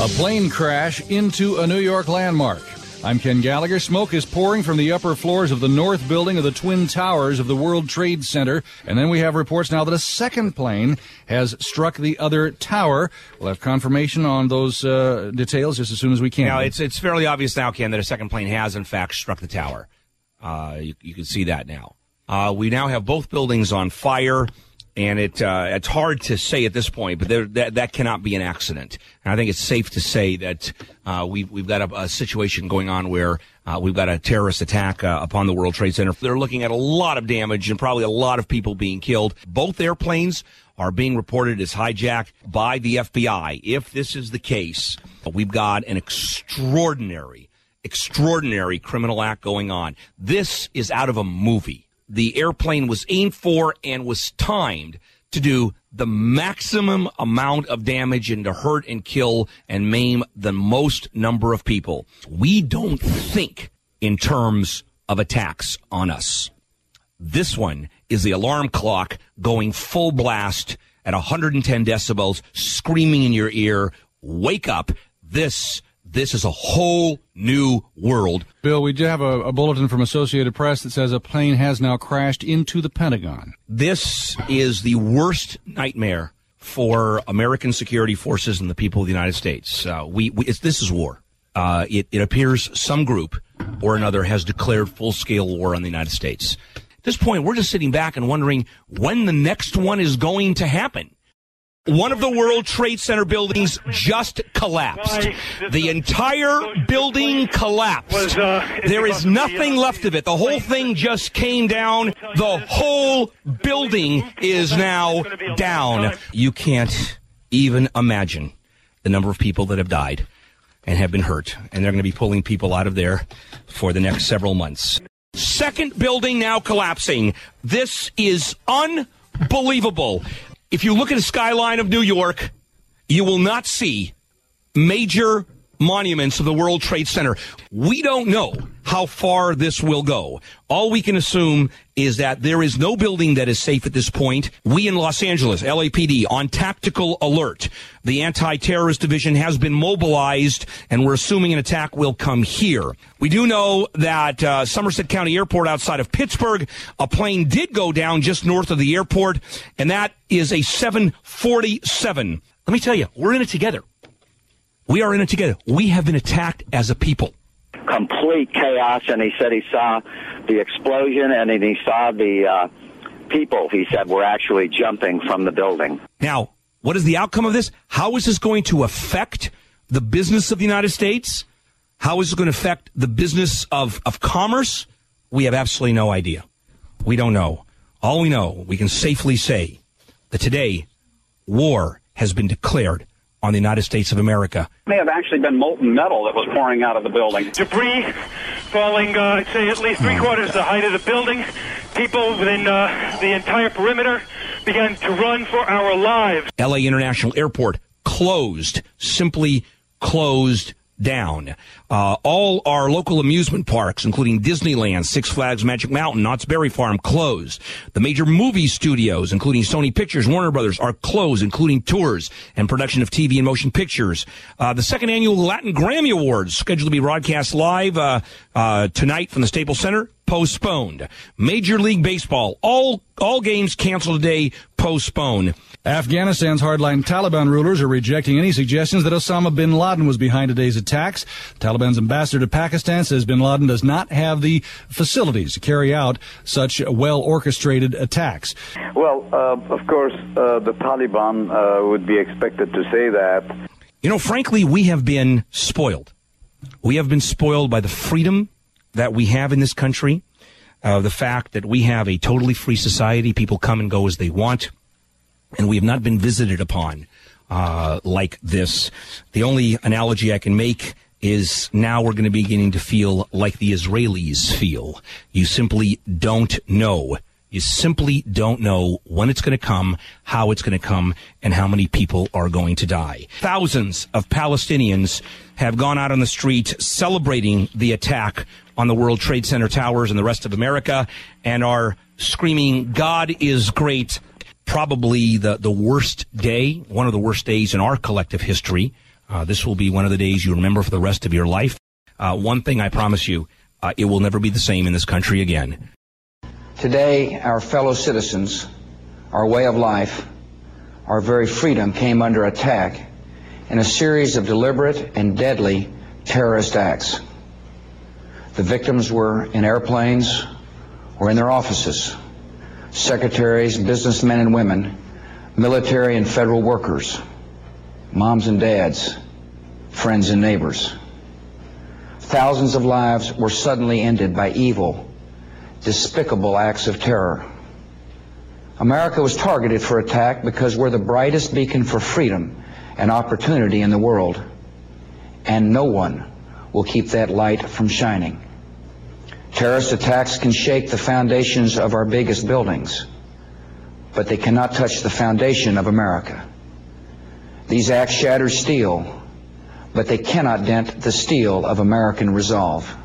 A plane crash into a New York landmark. I'm Ken Gallagher. Smoke is pouring from the upper floors of the north building of the Twin Towers of the World Trade Center. And then we have reports now that a second plane has struck the other tower. We'll have confirmation on those uh, details just as soon as we can. Now, it's, it's fairly obvious now, Ken, that a second plane has, in fact, struck the tower. Uh, you, you, can see that now. Uh, we now have both buildings on fire and it uh, it's hard to say at this point, but there, that that cannot be an accident. And I think it's safe to say that uh, we've we've got a, a, situation going on where uh, we've got a terrorist attack uh, upon the World Trade Center. They're looking at a lot of damage and probably a lot of people being killed. Both airplanes are being reported as hijacked by the FBI. If this is the case, we've got an extraordinary, extraordinary criminal act going on. This is out of a movie the airplane was aimed for and was timed to do the maximum amount of damage and to hurt and kill and maim the most number of people. We don't think in terms of attacks on us. This one is the alarm clock going full blast at 110 decibels, screaming in your ear, wake up. This this is a whole new world. Bill, we do have a, a, bulletin from Associated Press that says a plane has now crashed into the Pentagon. This is the worst nightmare for American security forces and the people of the United States. Uh, we, we this is war. Uh, it, it appears some group or another has declared full scale war on the United States. At this point, we're just sitting back and wondering when the next one is going to happen. One of the World Trade Center buildings just collapsed. The entire building collapsed. Uh, there is nothing left of it. The whole thing just came down. The whole building is now down. You can't even imagine the number of people that have died and have been hurt. And they're going to be pulling people out of there for the next several months. Second building now collapsing. This is unbelievable. If you look at the skyline of New York, you will not see major monuments of the World Trade Center. We don't know how far this will go. All we can assume is that there is no building that is safe at this point. We in Los Angeles, LAPD, on tactical alert. The anti-terrorist division has been mobilized, and we're assuming an attack will come here. We do know that uh, Somerset County Airport outside of Pittsburgh, a plane did go down just north of the airport, and that is a 747. Let me tell you, we're in it together. We are in it together. We have been attacked as a people. Complete chaos, and he said he saw the explosion and then he saw the uh, people, he said, were actually jumping from the building. Now, what is the outcome of this? How is this going to affect the business of the United States? How is it going to affect the business of, of commerce? We have absolutely no idea. We don't know. All we know, we can safely say that today, war has been declared on the United States of America. May have actually been molten metal that was pouring out of the building. Debris falling, uh, I'd say, at least three quarters the height of the building. People within uh, the entire perimeter began to run for our lives. LA International Airport closed, simply closed down. Uh, all our local amusement parks, including Disneyland, Six Flags Magic Mountain, Knott's Berry Farm, closed. The major movie studios, including Sony Pictures, Warner Brothers, are closed, including tours and production of TV and motion pictures. Uh, the second annual Latin Grammy Awards, scheduled to be broadcast live uh, uh tonight from the Staples Center, postponed. Major League Baseball, all all games canceled today, postponed. Afghanistan's hardline Taliban rulers are rejecting any suggestions that Osama bin Laden was behind today's attacks. Taliban's ambassador to Pakistan says bin Laden does not have the facilities to carry out such well orchestrated attacks. Well, uh, of course, uh, the Taliban uh, would be expected to say that. You know, frankly, we have been spoiled. We have been spoiled by the freedom that we have in this country, uh, the fact that we have a totally free society. People come and go as they want and we have not been visited upon uh, like this. The only analogy I can make is now we're going to be beginning to feel like the Israelis feel. You simply don't know. You simply don't know when it's going to come, how it's going to come, and how many people are going to die. Thousands of Palestinians have gone out on the street celebrating the attack on the World Trade Center towers and the rest of America and are screaming, God is great probably the, the worst day, one of the worst days in our collective history. Uh, this will be one of the days you remember for the rest of your life. Uh, one thing I promise you, uh, it will never be the same in this country again. Today, our fellow citizens, our way of life, our very freedom came under attack in a series of deliberate and deadly terrorist acts. The victims were in airplanes or in their offices, secretaries, businessmen and women, military and federal workers, moms and dads, friends and neighbors. Thousands of lives were suddenly ended by evil, despicable acts of terror. America was targeted for attack because we're the brightest beacon for freedom and opportunity in the world, and no one will keep that light from shining. Terrorist attacks can shake the foundations of our biggest buildings, but they cannot touch the foundation of America. These acts shatter steel, but they cannot dent the steel of American resolve.